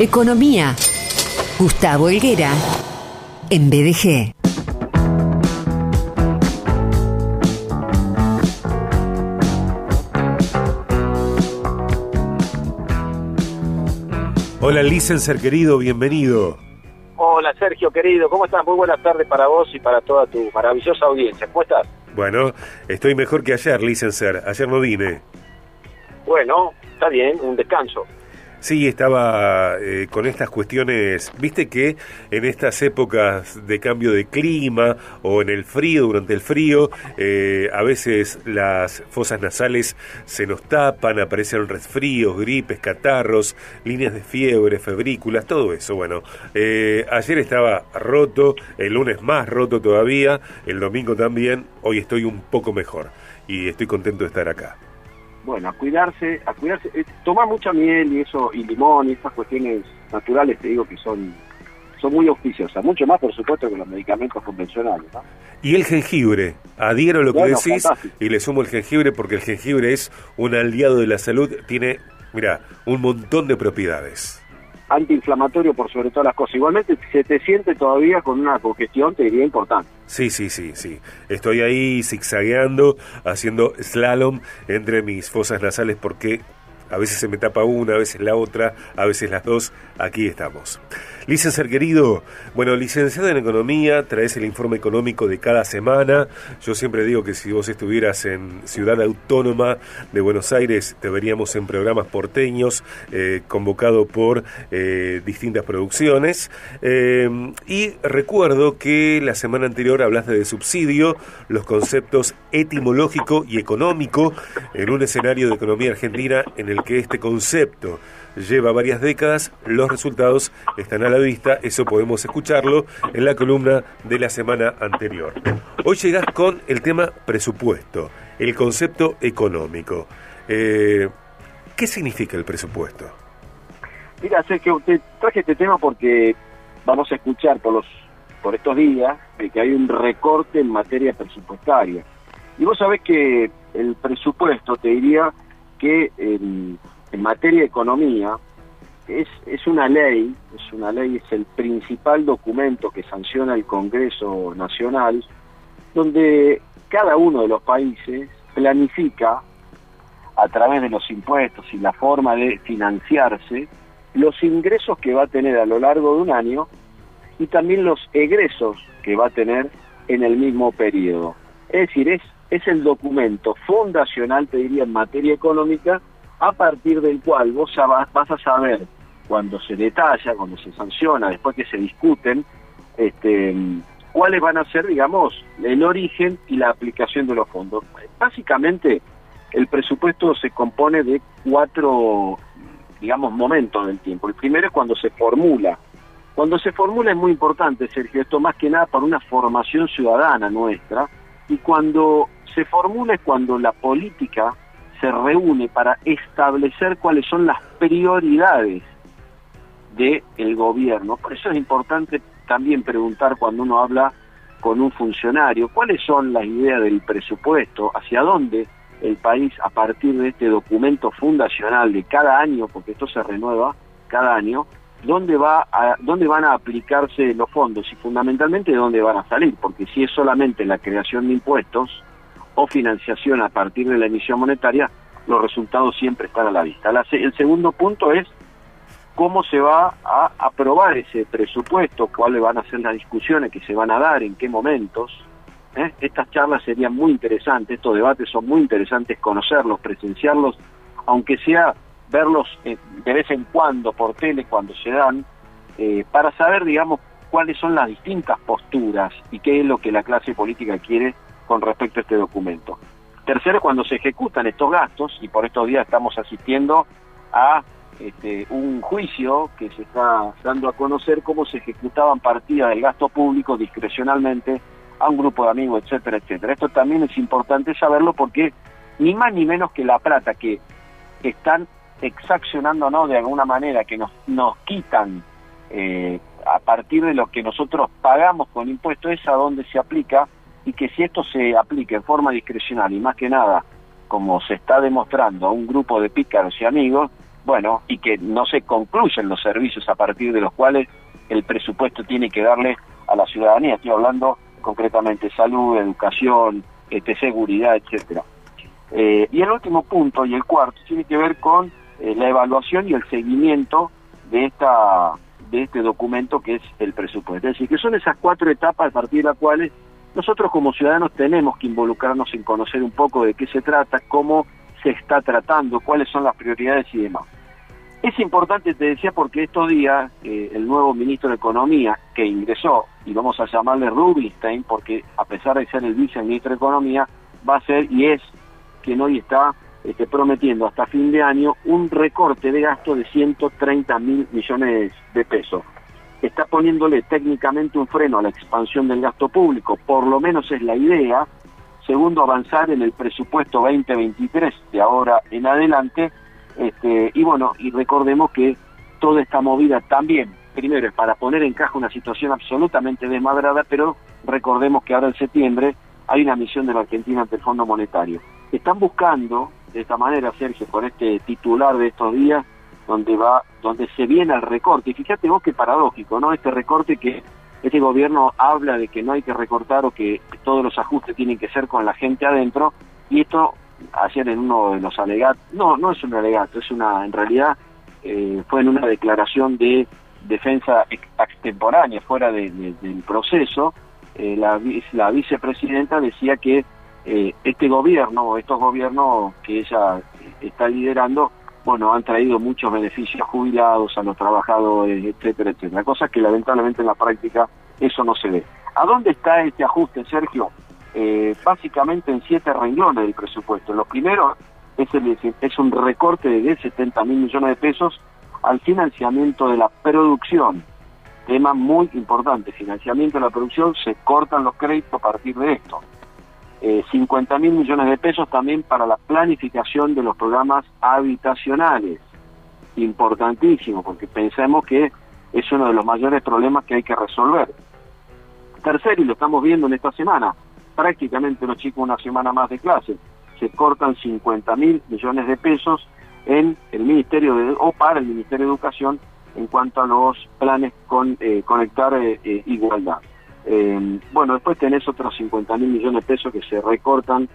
Economía. Gustavo Helguera. En BDG. Hola, licenser querido, bienvenido. Hola, Sergio querido, ¿cómo estás? Muy buenas tardes para vos y para toda tu maravillosa audiencia. ¿Cómo estás? Bueno, estoy mejor que ayer, licenser. Ayer no vine. Bueno, está bien, un descanso. Sí, estaba eh, con estas cuestiones, viste que en estas épocas de cambio de clima o en el frío, durante el frío, eh, a veces las fosas nasales se nos tapan, aparecen resfríos, gripes, catarros, líneas de fiebre, febrículas, todo eso. Bueno, eh, ayer estaba roto, el lunes más roto todavía, el domingo también, hoy estoy un poco mejor y estoy contento de estar acá bueno, a cuidarse, a cuidarse, eh, tomar mucha miel y eso, y limón y estas cuestiones naturales, te digo que son, son muy auspiciosas, mucho más por supuesto que los medicamentos convencionales. ¿no? Y el jengibre, adhiero a lo que decís y le sumo el jengibre porque el jengibre es un aliado de la salud, tiene, mira, un montón de propiedades antiinflamatorio por sobre todas las cosas. Igualmente se te siente todavía con una congestión, te diría, importante. Sí, sí, sí, sí. Estoy ahí zigzagueando, haciendo slalom entre mis fosas nasales porque a veces se me tapa una, a veces la otra, a veces las dos. Aquí estamos. Licenciado querido, bueno, licenciado en Economía, traes el informe económico de cada semana. Yo siempre digo que si vos estuvieras en Ciudad Autónoma de Buenos Aires, te veríamos en programas porteños, eh, convocado por eh, distintas producciones. Eh, y recuerdo que la semana anterior hablaste de subsidio, los conceptos etimológico y económico, en un escenario de economía argentina en el que este concepto lleva varias décadas, los resultados están a la vista, eso podemos escucharlo en la columna de la semana anterior. Hoy llegás con el tema presupuesto, el concepto económico. Eh, ¿Qué significa el presupuesto? Mira, que usted traje este tema porque vamos a escuchar por los por estos días de que hay un recorte en materia presupuestaria. Y vos sabés que el presupuesto, te diría que en materia de economía, es, es una ley, es una ley, es el principal documento que sanciona el Congreso Nacional, donde cada uno de los países planifica a través de los impuestos y la forma de financiarse los ingresos que va a tener a lo largo de un año y también los egresos que va a tener en el mismo periodo. Es decir, es, es el documento fundacional, te diría, en materia económica, a partir del cual vos vas a saber cuando se detalla, cuando se sanciona, después que se discuten, este, cuáles van a ser, digamos, el origen y la aplicación de los fondos. Básicamente, el presupuesto se compone de cuatro, digamos, momentos del tiempo. El primero es cuando se formula. Cuando se formula es muy importante, Sergio, esto más que nada para una formación ciudadana nuestra, y cuando se formula es cuando la política se reúne para establecer cuáles son las prioridades del gobierno. Por eso es importante también preguntar cuando uno habla con un funcionario cuáles son las ideas del presupuesto, hacia dónde el país a partir de este documento fundacional de cada año, porque esto se renueva cada año, dónde va a, dónde van a aplicarse los fondos y fundamentalmente dónde van a salir, porque si es solamente la creación de impuestos o financiación a partir de la emisión monetaria, los resultados siempre están a la vista. el segundo punto es cómo se va a aprobar ese presupuesto, cuáles van a ser las discusiones que se van a dar, en qué momentos. ¿eh? Estas charlas serían muy interesantes, estos debates son muy interesantes conocerlos, presenciarlos, aunque sea verlos eh, de vez en cuando por tele cuando se dan, eh, para saber, digamos, cuáles son las distintas posturas y qué es lo que la clase política quiere con respecto a este documento. Tercero, cuando se ejecutan estos gastos, y por estos días estamos asistiendo a este, un juicio que se está dando a conocer cómo se ejecutaban partidas del gasto público discrecionalmente a un grupo de amigos, etcétera, etcétera. Esto también es importante saberlo porque ni más ni menos que la plata que están exaccionando ¿no? de alguna manera, que nos, nos quitan eh, a partir de lo que nosotros pagamos con impuestos, es a donde se aplica y que si esto se aplica en forma discrecional y más que nada, como se está demostrando a un grupo de pícaros y amigos, bueno, y que no se concluyen los servicios a partir de los cuales el presupuesto tiene que darle a la ciudadanía. Estoy hablando concretamente salud, educación, este, seguridad, etcétera. Eh, y el último punto, y el cuarto, tiene que ver con eh, la evaluación y el seguimiento de esta de este documento que es el presupuesto. Es decir, que son esas cuatro etapas a partir de las cuales nosotros como ciudadanos tenemos que involucrarnos en conocer un poco de qué se trata, cómo se está tratando, cuáles son las prioridades y demás. Es importante, te decía, porque estos días eh, el nuevo ministro de Economía que ingresó, y vamos a llamarle Rubinstein, porque a pesar de ser el viceministro de Economía, va a ser y es quien hoy está este, prometiendo hasta fin de año un recorte de gasto de 130 mil millones de pesos. Está poniéndole técnicamente un freno a la expansión del gasto público, por lo menos es la idea. Segundo, avanzar en el presupuesto 2023 de ahora en adelante este, y bueno, y recordemos que toda esta movida también, primero es para poner en caja una situación absolutamente desmadrada, pero recordemos que ahora en septiembre hay una misión de la Argentina ante el Fondo Monetario. Están buscando, de esta manera, Sergio, con este titular de estos días, donde va, donde se viene el recorte. Y fíjate vos qué paradójico, ¿no? Este recorte que este gobierno habla de que no hay que recortar o que todos los ajustes tienen que ser con la gente adentro, y esto ayer en uno de los alegatos, no, no es un alegato, es una, en realidad eh, fue en una declaración de defensa extemporánea, fuera del proceso, eh, la, la vicepresidenta decía que eh, este gobierno, estos gobiernos que ella está liderando, bueno, han traído muchos beneficios jubilados, a los trabajadores, etcétera, etcétera. Cosas que lamentablemente en la práctica eso no se ve. ¿A dónde está este ajuste, Sergio? Eh, básicamente en siete renglones del presupuesto. Lo primero es, es un recorte de 70 mil millones de pesos al financiamiento de la producción. Tema muy importante, financiamiento de la producción, se cortan los créditos a partir de esto. Eh, 50 mil millones de pesos también para la planificación de los programas habitacionales. Importantísimo, porque pensemos que es uno de los mayores problemas que hay que resolver. Tercero, y lo estamos viendo en esta semana, prácticamente los chicos una semana más de clase. Se cortan 50 mil millones de pesos en el Ministerio de, o para el Ministerio de Educación en cuanto a los planes con eh, conectar eh, eh, bueno, después tenés otros 50 mil millones de pesos que se recortan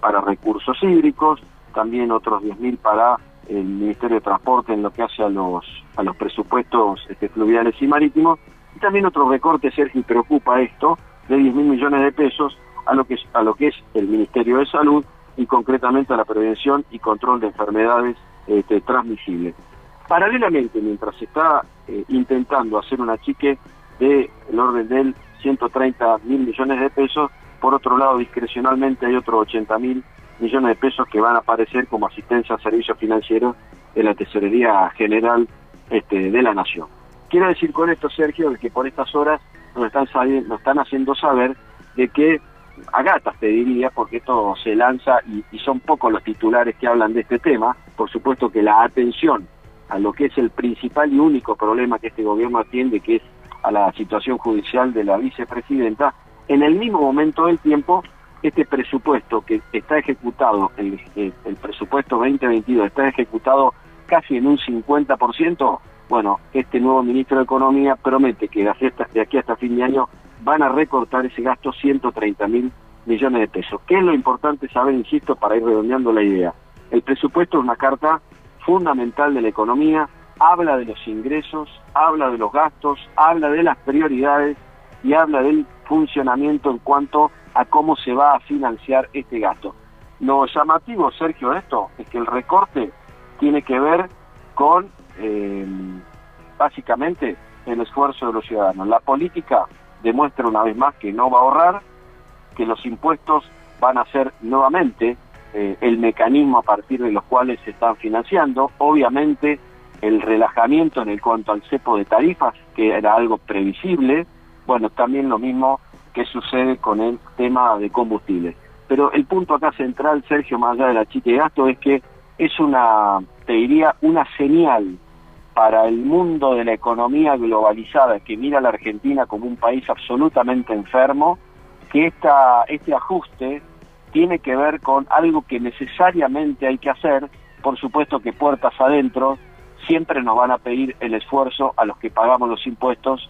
para recursos hídricos, también otros 10 mil para el Ministerio de Transporte en lo que hace a los, a los presupuestos este, fluviales y marítimos, y también otro recorte, Sergio, preocupa esto, de 10 mil millones de pesos a lo, que es, a lo que es el Ministerio de Salud y concretamente a la prevención y control de enfermedades este, transmisibles. Paralelamente, mientras se está eh, intentando hacer una chique del orden del 130 mil millones de pesos, por otro lado, discrecionalmente hay otros 80 mil millones de pesos que van a aparecer como asistencia a servicios financieros de la Tesorería General este, de la Nación. Quiero decir con esto, Sergio, que por estas horas nos están, nos están haciendo saber de que, a gatas te diría, porque esto se lanza y, son pocos los titulares que hablan de este tema, por supuesto que la atención a lo que es el principal y único problema que este gobierno atiende, que es a la situación judicial de la vicepresidenta, en el mismo momento del tiempo, este presupuesto que está ejecutado, el, el presupuesto 2022 está ejecutado casi en un 50%, bueno, este nuevo ministro de Economía promete que de aquí hasta fin de año van a recortar ese gasto 130 mil millones de pesos. ¿Qué es lo importante saber, insisto, para ir redondeando la idea? El presupuesto es una carta fundamental de la economía, habla de los ingresos, habla de los gastos, habla de las prioridades y habla del funcionamiento en cuanto a cómo se va a financiar este gasto. Lo llamativo, Sergio, de esto es que el recorte tiene que ver con eh, básicamente el esfuerzo de los ciudadanos. La política demuestra una vez más que no va a ahorrar, que los impuestos van a ser nuevamente eh, el mecanismo a partir de los cuales se están financiando. Obviamente el relajamiento en el cuanto al cepo de tarifas, que era algo previsible, bueno, también lo mismo que sucede con el tema de combustible. Pero el punto acá central, Sergio, más allá de la chica de gasto, es que es una, te diría, una señal para el mundo de la economía globalizada que mira a la Argentina como un país absolutamente enfermo, que esta, este ajuste tiene que ver con algo que necesariamente hay que hacer por supuesto que puertas adentro siempre nos van a pedir el esfuerzo a los que pagamos los impuestos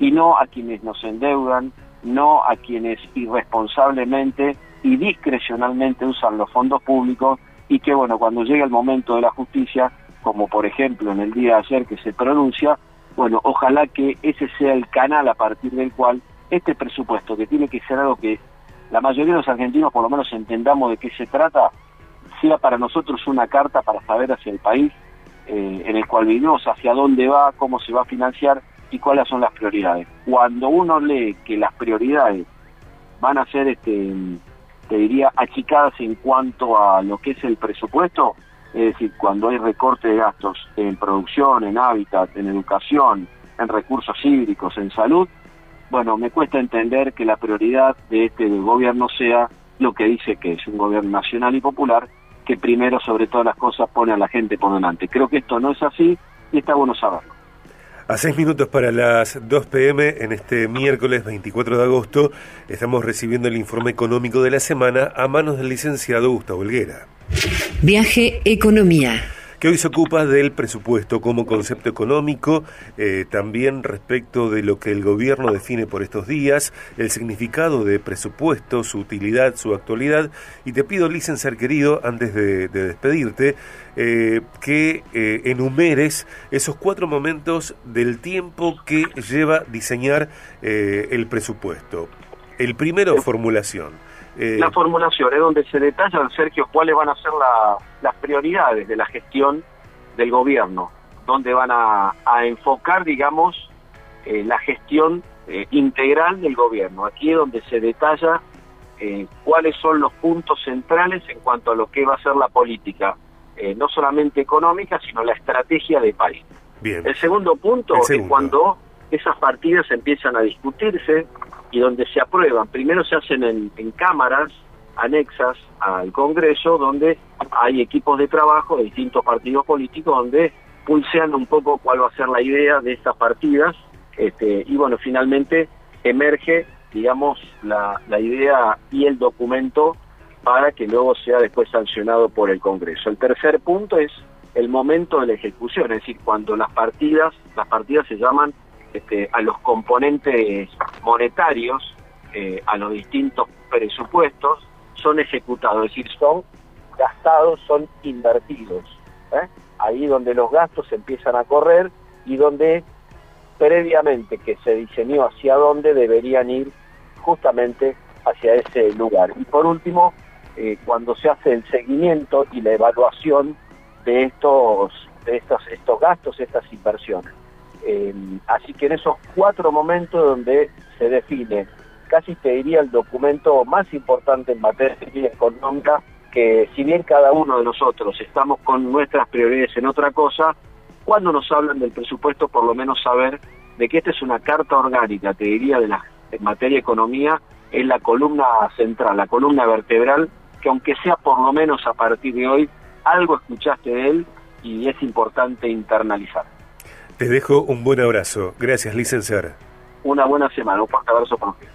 y no a quienes nos endeudan, no a quienes irresponsablemente y discrecionalmente usan los fondos públicos y que bueno, cuando llegue el momento de la justicia, como por ejemplo en el día de ayer que se pronuncia, bueno, ojalá que ese sea el canal a partir del cual este presupuesto, que tiene que ser algo que la mayoría de los argentinos por lo menos entendamos de qué se trata, sea para nosotros una carta para saber hacia el país eh, en el cual vivimos, hacia dónde va, cómo se va a financiar y cuáles son las prioridades. Cuando uno lee que las prioridades van a ser este, te diría, achicadas en cuanto a lo que es el presupuesto, es decir, cuando hay recorte de gastos en producción, en hábitat, en educación, en recursos hídricos, en salud, bueno, me cuesta entender que la prioridad de este gobierno sea lo que dice que es un gobierno nacional y popular, que primero sobre todas las cosas pone a la gente por delante. Creo que esto no es así y está bueno saberlo. A seis minutos para las 2 pm, en este miércoles 24 de agosto, estamos recibiendo el informe económico de la semana a manos del licenciado Gustavo Helguera. Viaje Economía que hoy se ocupa del presupuesto como concepto económico, eh, también respecto de lo que el gobierno define por estos días, el significado de presupuesto, su utilidad, su actualidad. Y te pido, licenciar querido, antes de, despedirte, eh, que eh, enumeres esos cuatro momentos del tiempo que lleva diseñar el presupuesto. El primero, formulación. Eh, la formulación es donde se detallan, Sergio, cuáles van a ser las prioridades de la gestión del gobierno, donde van a, enfocar, digamos, eh, la gestión eh, integral del gobierno. Aquí es donde se detalla cuáles son los puntos centrales en cuanto a lo que va a ser la política, no solamente económica, sino la estrategia de país. Bien. El segundo punto es cuando esas partidas empiezan a discutirse, y donde se aprueban. Primero se hacen en, cámaras anexas al Congreso, donde hay equipos de trabajo de distintos partidos políticos, donde pulsean un poco cuál va a ser la idea de estas partidas, este, y bueno, finalmente emerge, digamos, la, la idea y el documento para que luego sea después sancionado por el Congreso. El tercer punto es el momento de la ejecución, es decir, cuando las partidas, las partidas se llaman este, a los componentes monetarios, eh, a los distintos presupuestos, son ejecutados, es decir, son gastados, son invertidos. ¿eh? Ahí donde los gastos empiezan a correr y donde previamente que se diseñó hacia dónde deberían ir justamente hacia ese lugar. Y por último, eh, cuando se hace el seguimiento y la evaluación de estos, de estos, estos gastos, estas inversiones. Eh, así que en esos cuatro momentos donde se define, casi te diría el documento más importante en materia económica, que si bien cada uno de nosotros estamos con nuestras prioridades en otra cosa, cuando nos hablan del presupuesto, por lo menos saber de que esta es una carta orgánica, te diría, de la en materia economía, es la columna central, la columna vertebral, que aunque sea por lo menos a partir de hoy, algo escuchaste de él y es importante internalizar. Te dejo un buen abrazo. Gracias, licenciada. Una buena semana. Un fuerte abrazo para usted.